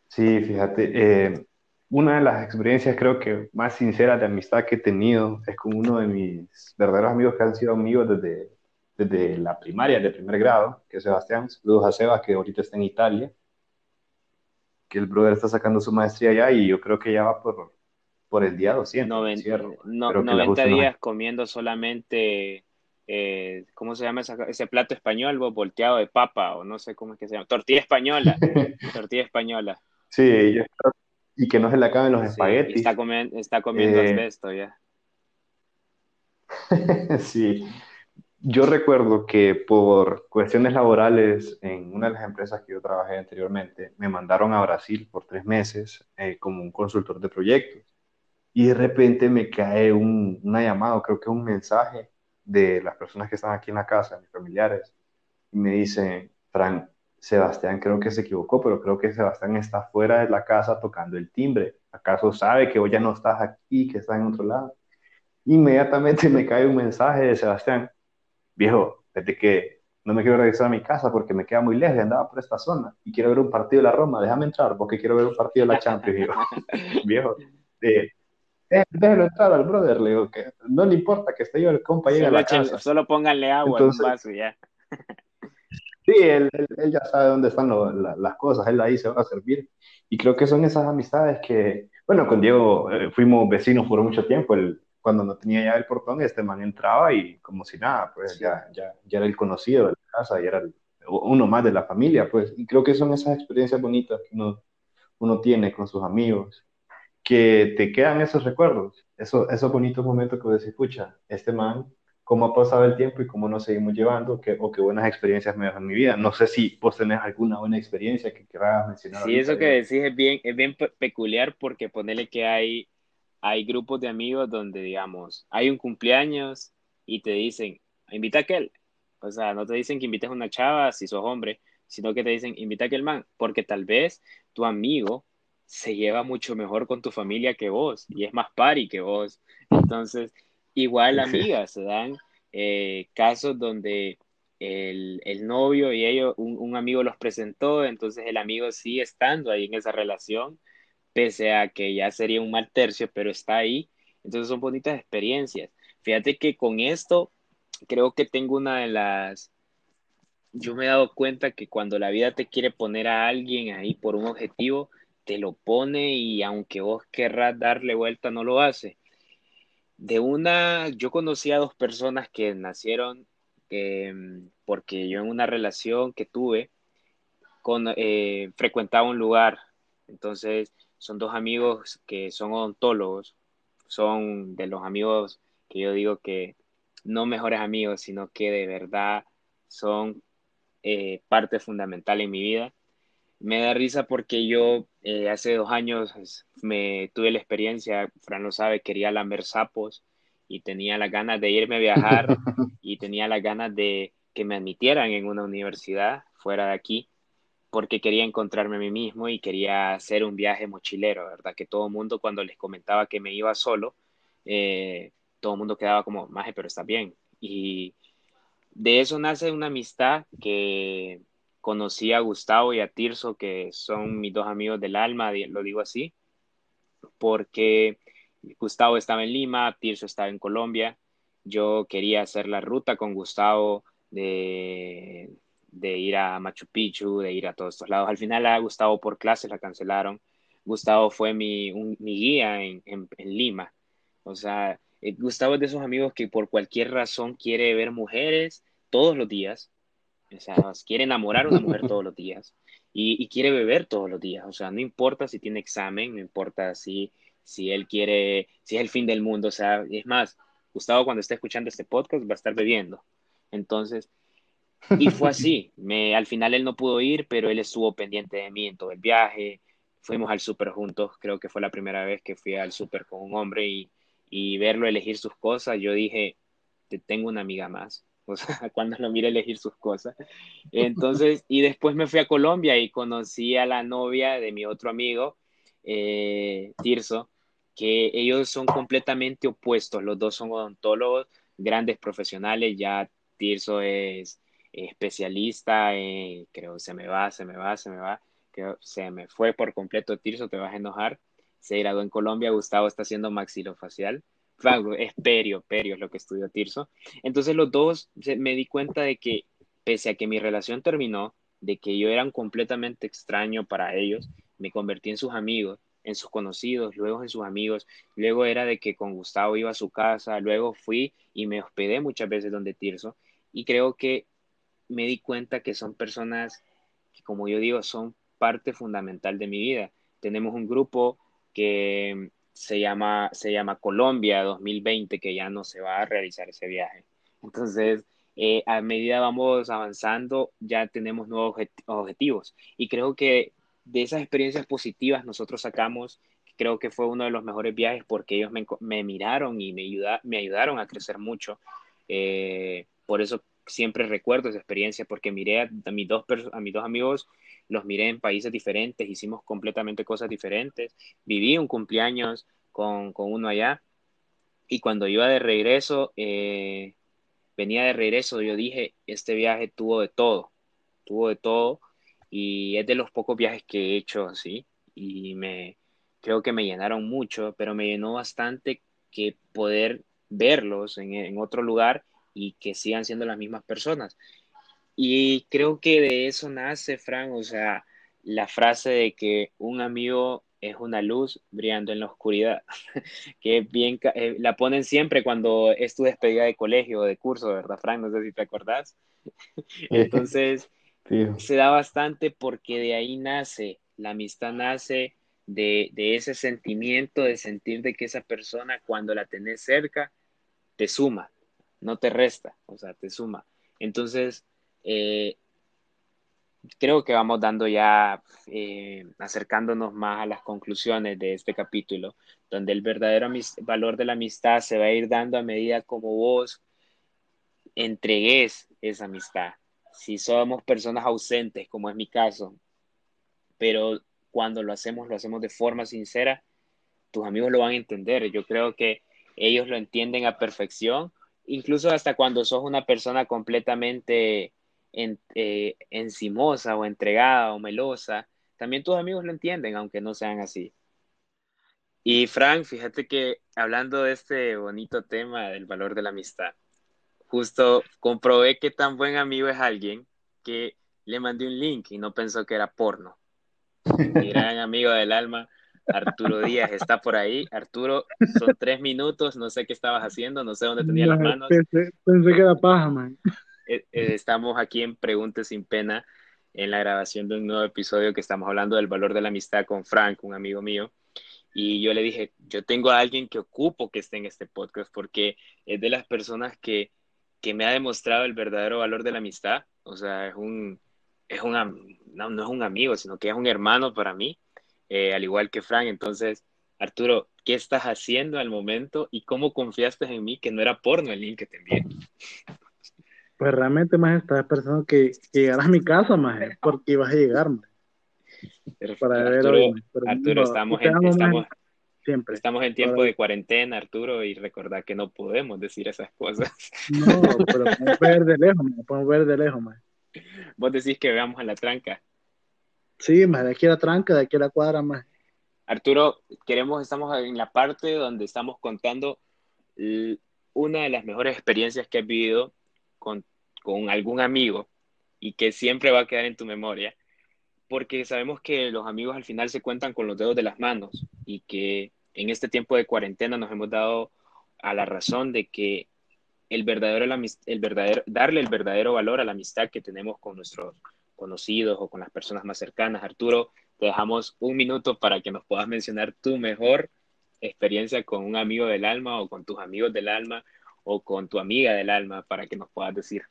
Sí, fíjate, eh, una de las experiencias creo que más sinceras de amistad que he tenido es con uno de mis verdaderos amigos que han sido amigos desde, desde la primaria, de primer grado, que es Sebastián. Saludos a Seba, que ahorita está en Italia, que el brother está sacando su maestría allá y yo creo que ya va por, por el día 200. 90, días comiendo solamente, eh, ¿cómo se llama ese plato español? Volteado de papa, o no sé cómo es que se llama. Tortilla española. tortilla española. Sí, y que no se le acaben los espaguetis. Está comiendo, está comiendo eh, esto ya. sí, yo recuerdo que por cuestiones laborales en una de las empresas que yo trabajé anteriormente, me mandaron a Brasil por tres meses eh, como un consultor de proyectos. Y de repente me cae un, una llamada, creo que un mensaje de las personas que están aquí en la casa, mis familiares, y me dicen, Frank, Sebastián creo que se equivocó, pero creo que Sebastián está fuera de la casa tocando el timbre. ¿Acaso sabe que hoy ya no estás aquí, que estás en otro lado? Inmediatamente me cae un mensaje de Sebastián, viejo, desde que no me quiero regresar a mi casa porque me queda muy lejos, andaba por esta zona y quiero ver un partido de la Roma, déjame entrar porque quiero ver un partido de la Champions. viejo, eh, eh, déjelo entrar al brother, le digo que no le importa que esté yo el compa llegue a la casa. Solo pónganle agua en un vaso ya. sí, él, él, ya sabe dónde están las cosas, él ahí se va a servir. Y creo que son esas amistades que, bueno, con Diego eh, fuimos vecinos por mucho tiempo, el, cuando no tenía ya el portón, este man entraba y como si nada, pues ya, ya, ya era el conocido de la casa, ya era uno más de la familia, pues. Y creo que son esas experiencias bonitas que uno, uno tiene con sus amigos, que te quedan esos recuerdos, esos, esos bonitos momentos que vos decís, escucha, este man, cómo ha pasado el tiempo y cómo nos seguimos llevando, que, o qué buenas experiencias me dejan en mi vida. No sé si vos tenés alguna buena experiencia que querrás mencionar. Sí, eso que decís es bien, es bien peculiar porque ponele que hay hay grupos de amigos donde, digamos, hay un cumpleaños y te dicen, invita a aquel. O sea, no te dicen que invites a una chava si sos hombre, sino que te dicen, invita a aquel man, porque tal vez tu amigo se lleva mucho mejor con tu familia que vos y es más pari que vos. Entonces, igual amigas, se dan eh, casos donde el, el, novio y ellos, un, un, amigo los presentó, entonces el amigo sigue estando ahí en esa relación pese a que ya sería un mal tercio, pero está ahí. Entonces son bonitas experiencias. Fíjate que con esto creo que tengo una de las... Yo me he dado cuenta que cuando la vida te quiere poner a alguien ahí por un objetivo, te lo pone y aunque vos querrás darle vuelta, no lo hace. De una, yo conocí a dos personas que nacieron em, porque yo en una relación que tuve, con, eh, frecuentaba un lugar. Entonces, son dos amigos que son odontólogos, son de los amigos que yo digo que no mejores amigos, sino que de verdad son eh, parte fundamental en mi vida. Me da risa porque yo eh, hace dos años me tuve la experiencia, Fran lo sabe, quería lamber sapos y tenía las ganas de irme a viajar y tenía las ganas de que me admitieran en una universidad fuera de aquí porque quería encontrarme a mí mismo y quería hacer un viaje mochilero, ¿verdad? Que todo el mundo cuando les comentaba que me iba solo, eh, todo el mundo quedaba como, maje, pero está bien. Y de eso nace una amistad que conocí a Gustavo y a Tirso, que son mis dos amigos del alma, lo digo así, porque Gustavo estaba en Lima, Tirso estaba en Colombia. Yo quería hacer la ruta con Gustavo de, de ir a Machu Picchu, de ir a todos estos lados. Al final a Gustavo por clases la cancelaron. Gustavo fue mi, mi guía en, en, Lima. O sea, eh, Gustavo es de esos amigos que por cualquier razón quiere ver mujeres todos los días. O sea, quiere enamorar a una mujer todos los días. Y, quiere beber todos los días. O sea, no importa si tiene examen, no importa si, si él quiere, si es el fin del mundo. O sea, es más, Gustavo cuando esté escuchando este podcast va a estar bebiendo. Entonces, y fue así. Me, al final él no pudo ir, pero él estuvo pendiente de mí en todo el viaje. Fuimos al súper juntos. Creo que fue la primera vez que fui al súper con un hombre y, y verlo elegir sus cosas. Yo dije, te tengo una amiga más. O sea, cuando lo mire elegir sus cosas. Entonces, y después me fui a Colombia y conocí a la novia de mi otro amigo, eh, Tirso, que ellos son completamente opuestos. Los dos son odontólogos, grandes profesionales. Ya Tirso es especialista, en, creo, se me va, se me va, se me va, que se me fue por completo Tirso, te vas a enojar. Se graduó en Colombia, Gustavo está haciendo maxilofacial. Es perio, perio es lo que estudió Tirso. Entonces los dos me di cuenta de que pese a que mi relación terminó, de que yo era un completamente extraño para ellos, me convertí en sus amigos, en sus conocidos, luego en sus amigos, luego era de que con Gustavo iba a su casa, luego fui y me hospedé muchas veces donde Tirso y creo que me di cuenta que son personas que, como yo digo, son parte fundamental de mi vida. Tenemos un grupo que se llama, se llama Colombia 2020, que ya no se va a realizar ese viaje. Entonces, eh, a medida vamos avanzando, ya tenemos nuevos objetivos. Y creo que de esas experiencias positivas nosotros sacamos, creo que fue uno de los mejores viajes porque ellos me, miraron y me, me ayudaron a crecer mucho. Eh, por eso siempre recuerdo esa experiencia porque miré a, mis dos a mis dos amigos, los miré en países diferentes, hicimos completamente cosas diferentes, viví un cumpleaños con, con uno allá y cuando iba de regreso, eh, venía de regreso, yo dije, este viaje tuvo de todo, tuvo de todo y es de los pocos viajes que he hecho así y me creo que me llenaron mucho, pero me llenó bastante que poder verlos en, en otro lugar y que sigan siendo las mismas personas. Y creo que de eso nace, Fran, o sea, la frase de que un amigo es una luz brillando en la oscuridad, que bien, eh, la ponen siempre cuando es tu despedida de colegio o de curso, ¿verdad, Fran? No sé si te acordás. Entonces, se da bastante porque de ahí nace, la amistad nace de, de, ese sentimiento de sentir de que esa persona cuando la tenés cerca te suma, no te resta, o sea, te suma. Entonces, eh, creo que vamos dando ya, eh, acercándonos más a las conclusiones de este capítulo, donde el verdadero valor de la amistad se va a ir dando a medida como vos entregues esa amistad. Si somos personas ausentes, como es mi caso, pero cuando lo hacemos, lo hacemos de forma sincera, tus amigos lo van a entender. Yo creo que ellos lo entienden a perfección incluso hasta cuando sos una persona completamente eh, encimosa o entregada o melosa, también tus amigos lo entienden, aunque no sean así. Y Frank, fíjate que hablando de este bonito tema del valor de la amistad, justo comprobé que tan buen amigo es alguien que le mandé un link y no pensó que era porno. Mi gran amigo del alma Arturo Díaz está por ahí. Arturo, son tres minutos, no sé qué estabas haciendo, no sé dónde tenía las manos. Pensé, que era paja, man. Eh, eh, estamos aquí en Pregunte sin Pena, en la grabación de un nuevo episodio que estamos hablando del valor de la amistad con Frank, un amigo mío. Y yo le dije, yo tengo a alguien que ocupo que esté en este podcast porque es de las personas que, que me ha demostrado el verdadero valor de la amistad. O sea, es un, es un, no, no es un amigo, sino que es un hermano para mí eh, al igual que Frank. Entonces, Arturo, ¿qué estás haciendo al momento y cómo confiaste en mí que no era porno el link que te envié? Pues realmente, más estaba pensando que, que, llegaras a mi casa, más porque ibas a llegar, Para Arturo, ver Arturo estamos, en, estamos, siempre. Estamos en tiempo de cuarentena, Arturo, y recordad que no podemos decir esas cosas. No, pero podemos ver de lejos, podemos ver de lejos. Vos decís que veamos a la tranca. Sí, más de aquí a la tranca, de aquí a la cuadra, más. Arturo, queremos, estamos en la parte donde estamos contando una de las mejores experiencias que has vivido con, con algún amigo y que siempre va a quedar en tu memoria, porque sabemos que los amigos al final se cuentan con los dedos de las manos y que en este tiempo de cuarentena nos hemos dado a la razón de que el verdadero, el verdadero, darle el verdadero valor a la amistad que tenemos con nuestros conocidos o con las personas más cercanas. Arturo, te dejamos un minuto para que nos puedas mencionar tu mejor experiencia con un amigo del alma o con tus amigos del alma o con tu amiga del alma para que nos puedas decir.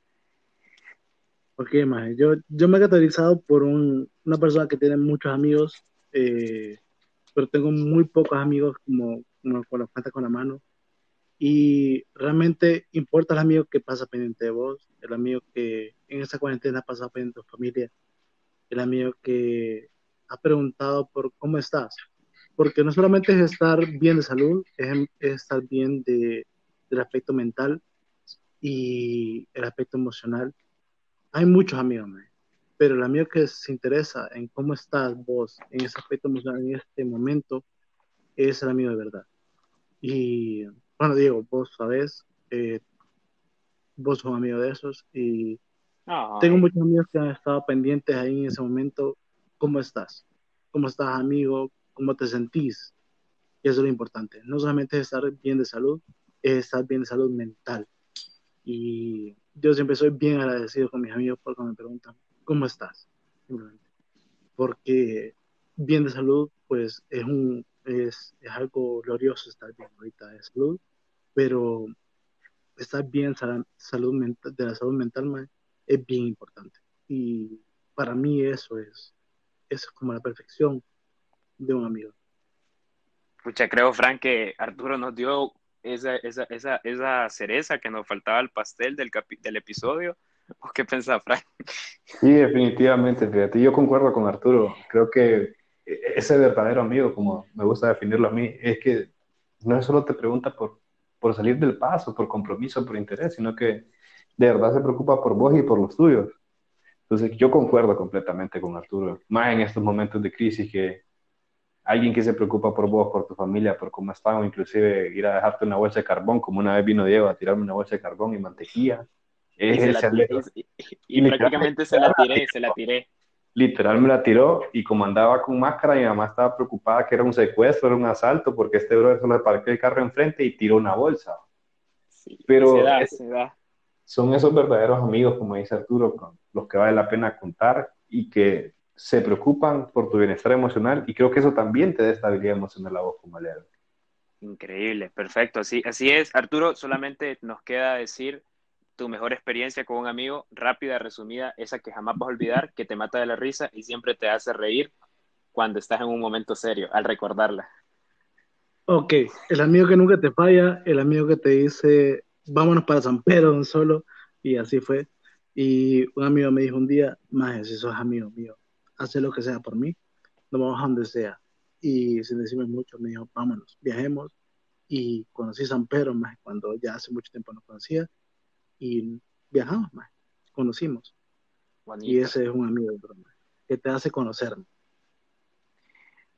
Ok, más yo, yo me he caracterizado por un, una persona que tiene muchos amigos, eh, pero tengo muy pocos amigos como, como con los con la mano. Y realmente importa el amigo que pasa pendiente de vos, el amigo que en esa cuarentena pasa pendiente de tu familia, el amigo que ha preguntado por cómo estás. Porque no solamente es estar bien de salud, es, estar bien de, del aspecto mental y el aspecto emocional. Hay muchos amigos, pero el amigo que se interesa en cómo estás vos en ese aspecto emocional en este momento es el amigo de verdad. Y bueno, Diego, vos sabés, eh, vos sos amigo de esos y tengo muchos amigos que han estado pendientes ahí en ese momento. ¿Cómo estás? ¿Cómo estás, amigo? ¿Cómo te sentís? Y eso es lo importante. No solamente es estar bien de salud, es estar bien de salud mental. Y yo siempre soy bien agradecido con mis amigos porque me preguntan, ¿cómo estás? Porque bien de salud, pues es un, es, es, algo glorioso estar bien ahorita de salud pero estar bien salud mental, de la salud mental es bien importante. Y para mí eso es, es como la perfección de un amigo. Pucha, creo, Frank, que Arturo nos dio esa, esa, esa, esa cereza que nos faltaba al pastel del, del episodio. ¿O qué pensás, Frank? Sí, definitivamente, fíjate, yo concuerdo con Arturo. Creo que ese verdadero amigo, como me gusta definirlo a mí, es que no solo te pregunta por por salir del paso, por compromiso, por interés, sino que de verdad se preocupa por vos y por los tuyos. Entonces yo concuerdo completamente con Arturo, más en estos momentos de crisis que alguien que se preocupa por vos, por tu familia, por cómo están, o inclusive ir a dejarte una bolsa de carbón, como una vez vino Diego a tirarme una bolsa de carbón y mantequilla. y prácticamente se la tiré, se la tiré literal me la tiró y como andaba con máscara, mi mamá estaba preocupada que era un secuestro, era un asalto, porque este brother solo le parqueó el carro enfrente y tiró una bolsa. Pero son esos verdaderos amigos, como dice Arturo, con los que vale la pena contar y que se preocupan por tu bienestar emocional y creo que eso también te da estabilidad emocional a vos como leer. Increíble, perfecto, así, así es. Arturo, solamente nos queda decir tu mejor experiencia con un amigo, rápida, resumida, esa que jamás vas a olvidar, que te mata de la risa y siempre te hace reír cuando estás en un momento serio, al recordarla. Ok, el amigo que nunca te falla, el amigo que te dice, vámonos para San Pedro solo, y así fue. Y un amigo me dijo un día, más si sos amigo mío, haz lo que sea por mí, nos vamos a donde sea. Y sin decirme mucho, me dijo, vámonos, viajemos. Y conocí San Pedro, más cuando ya hace mucho tiempo no conocía, y viajamos más, conocimos. Y ese es un amigo que te hace conocerme.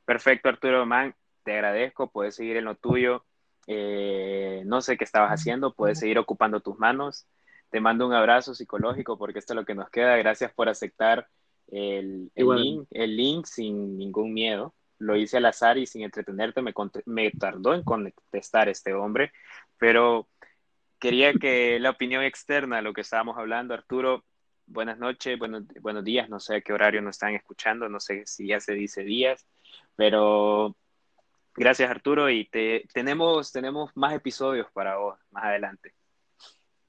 Perfecto, Arturo Man, te agradezco, puedes seguir en lo tuyo. Eh, no sé qué estabas haciendo, puedes seguir ocupando tus manos. Te mando un abrazo psicológico porque esto es lo que nos queda. Gracias por aceptar el, link, el link sin ningún miedo. Lo hice al azar y sin entretenerte, me, me tardó en contestar este hombre, pero quería que la opinión externa, lo que estábamos hablando, Arturo, buenas noches, buenos, buenos días, no sé a qué horario nos están escuchando, no sé si ya se dice días, pero gracias Arturo y te, tenemos, tenemos más episodios para vos más adelante.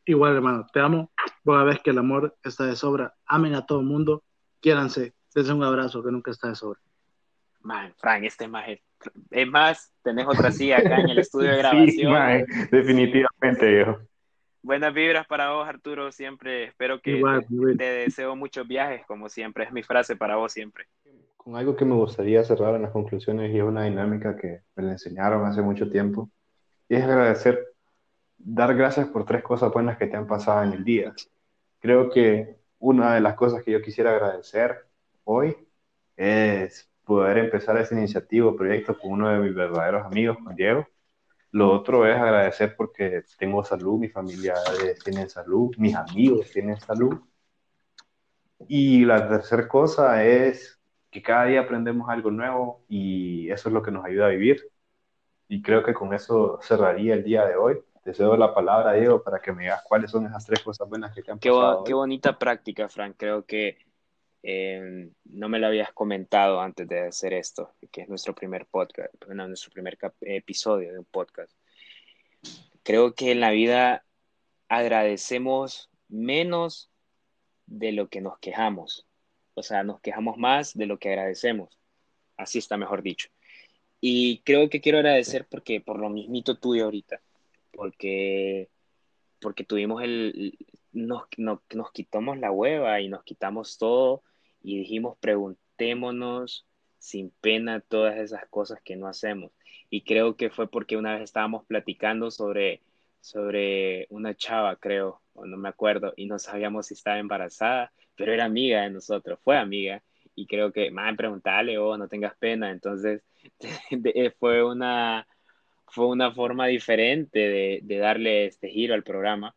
Igual hermano, te amo, vos sabés que el amor está de sobra, amen a todo el mundo, quiéranse, dense un abrazo que nunca está de sobra. Man, Frank, este más es más, tenés otra silla acá en el estudio de grabación. Sí, definitivamente, yo. Buenas vibras para vos, Arturo, siempre. Espero que te, deseo muchos viajes, como siempre. Es mi frase para vos siempre. con algo que me gustaría cerrar en las conclusiones y es una dinámica que me la enseñaron hace mucho tiempo. Y es agradecer, dar gracias por tres cosas buenas que te han pasado en el día. Creo que una de las cosas que yo quisiera agradecer hoy es poder empezar ese iniciativo, proyecto con uno de mis verdaderos amigos, con Diego. Lo otro es agradecer porque tengo salud, mi familia tiene salud, mis amigos tienen salud. Y la tercera cosa es que cada día aprendemos algo nuevo y eso es lo que nos ayuda a vivir. Y creo que con eso cerraría el día de hoy. Te cedo la palabra, Diego, para que me digas cuáles son esas tres cosas buenas que te han qué pasado. Qué bonita práctica, Frank. Creo que eh, no me lo habías comentado antes de hacer esto, que es nuestro primer podcast, bueno, nuestro primer episodio de un podcast. Creo que en la vida agradecemos menos de lo que nos quejamos. O sea, nos quejamos más de lo que agradecemos. Así está mejor dicho. Y creo que quiero agradecer porque por lo mismito tuyo ahorita, porque, porque tuvimos el, nos, nos quitamos la hueva y nos quitamos todo y dijimos preguntémonos sin pena todas esas cosas que no hacemos. Y creo que fue porque una vez estábamos platicando sobre, sobre una chava, creo, o no me acuerdo, y no sabíamos si estaba embarazada pero era amiga de nosotros, fue amiga, y creo que, más preguntarle, oh, no tengas pena, entonces fue una, fue una forma diferente de, de, darle este giro al programa,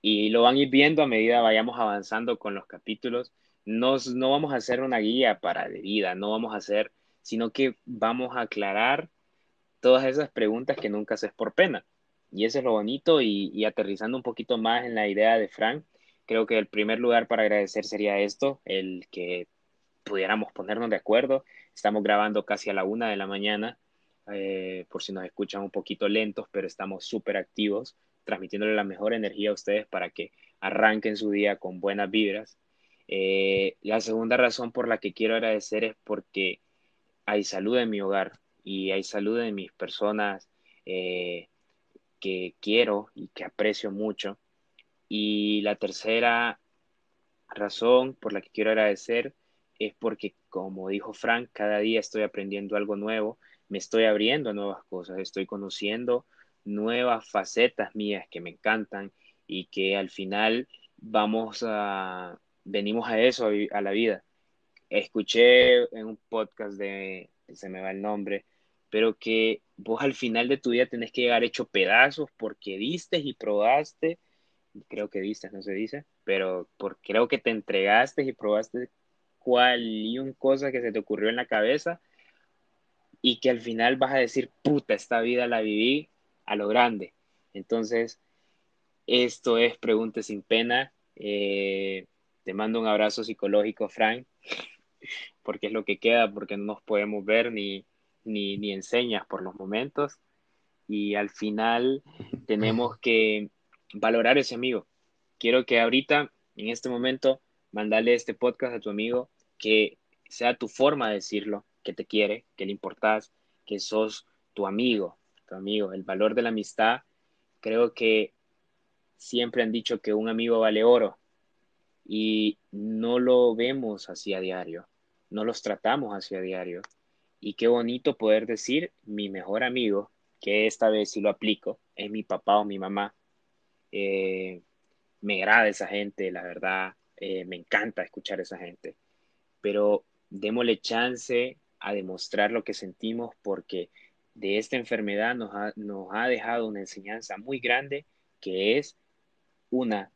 y lo van a ir viendo a medida vayamos avanzando con los capítulos, Nos, no vamos a hacer una guía para de vida, no vamos a hacer, sino que vamos a aclarar todas esas preguntas que nunca haces por pena. Y eso es lo bonito y, y aterrizando un poquito más en la idea de Frank, Creo que el primer lugar para agradecer sería esto, el que pudiéramos ponernos de acuerdo. Estamos grabando casi a la una de la mañana, eh, por si nos escuchan un poquito lentos, pero estamos súper activos, transmitiéndole la mejor energía a ustedes para que arranquen su día con buenas vibras. Eh, la segunda razón por la que quiero agradecer es porque hay salud en mi hogar y hay salud en mis personas eh, que quiero y que aprecio mucho. Y la tercera razón por la que quiero agradecer es porque, como dijo Frank, cada día estoy aprendiendo algo nuevo, me estoy abriendo a nuevas cosas, estoy conociendo nuevas facetas mías que me encantan y que al final vamos a, venimos a eso, a la vida. Escuché en un podcast de, se me va el nombre, pero que vos al final de tu día tenés que llegar hecho pedazos porque diste y probaste creo que viste, no se dice, pero por, creo que te entregaste y probaste cual y un cosa que se te ocurrió en la cabeza y que al final vas a decir, puta, esta vida la viví a lo grande. Entonces, esto es Pregunte sin pena. Eh, te mando un abrazo psicológico, Frank, porque es lo que queda, porque no nos podemos ver ni, ni, ni enseñas por los momentos. Y al final tenemos que valorar ese amigo. Quiero que ahorita, en este momento, mandale este podcast a tu amigo, que sea tu forma de decirlo, que te quiere, que le importas, que sos tu amigo, tu amigo. El valor de la amistad, creo que siempre han dicho que un amigo vale oro y no lo vemos así a diario, no los tratamos así a diario. Y qué bonito poder decir mi mejor amigo, que esta vez sí lo aplico, es mi papá o mi mamá, eh, me agrada esa gente, la verdad, eh, me encanta escuchar a esa gente, pero démosle chance a demostrar lo que sentimos porque de esta enfermedad nos ha, nos ha dejado una enseñanza muy grande que es una,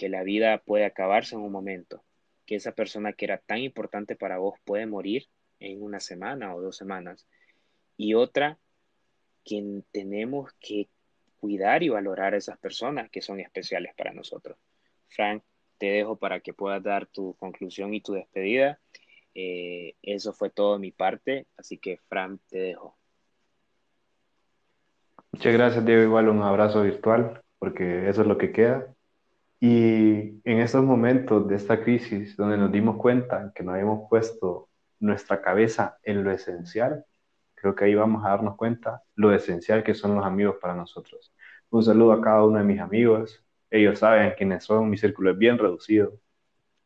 que la vida puede acabarse en un momento, que esa persona que era tan importante para vos puede morir en una semana o dos semanas, y otra, que tenemos que cuidar y valorar a esas personas que son especiales para nosotros. Frank, te dejo para que puedas dar tu conclusión y tu despedida. Eh, eso fue todo de mi parte, así que Frank, te dejo. Muchas gracias, Diego. Igual un abrazo virtual, porque eso es lo que queda. Y en estos momentos de esta crisis, donde nos dimos cuenta que nos habíamos puesto nuestra cabeza en lo esencial, creo que ahí vamos a darnos cuenta lo esencial que son los amigos para nosotros. Un saludo a cada uno de mis amigos. Ellos saben quiénes son, mi círculo es bien reducido.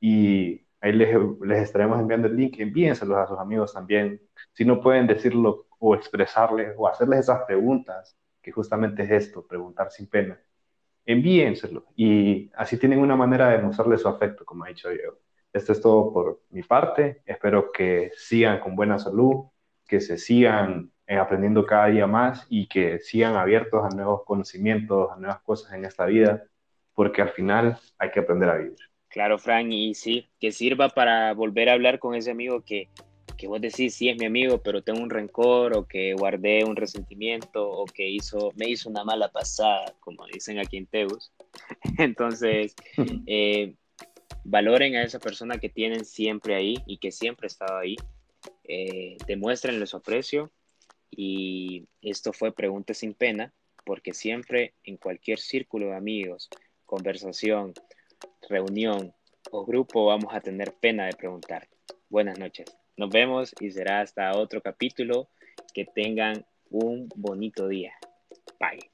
Y ahí les, les estaremos enviando el link, envíenselos a sus amigos también. Si no pueden decirlo o expresarles o hacerles esas preguntas, que justamente es esto, preguntar sin pena, envíenselo y así tienen una manera de mostrarle su afecto, como ha dicho Diego. Esto es todo por mi parte. Espero que sigan con buena salud, que se sigan eh, aprendiendo cada día más y que sigan abiertos a nuevos conocimientos, a nuevas cosas en esta vida, porque al final hay que aprender a vivir. Claro, Frank, y sí, que sirva para volver a hablar con ese amigo que, que vos decís, sí es mi amigo, pero tengo un rencor o que guardé un resentimiento o que hizo, me hizo una mala pasada, como dicen aquí en Teus. Entonces, eh, valoren a esa persona que tienen siempre ahí y que siempre ha estado ahí. Eh, demuéstrenle su aprecio y esto fue Preguntas sin pena, porque siempre en cualquier círculo de amigos, conversación, reunión o grupo vamos a tener pena de preguntar. Buenas noches. Nos vemos y será hasta otro capítulo. Que tengan un bonito día. Bye.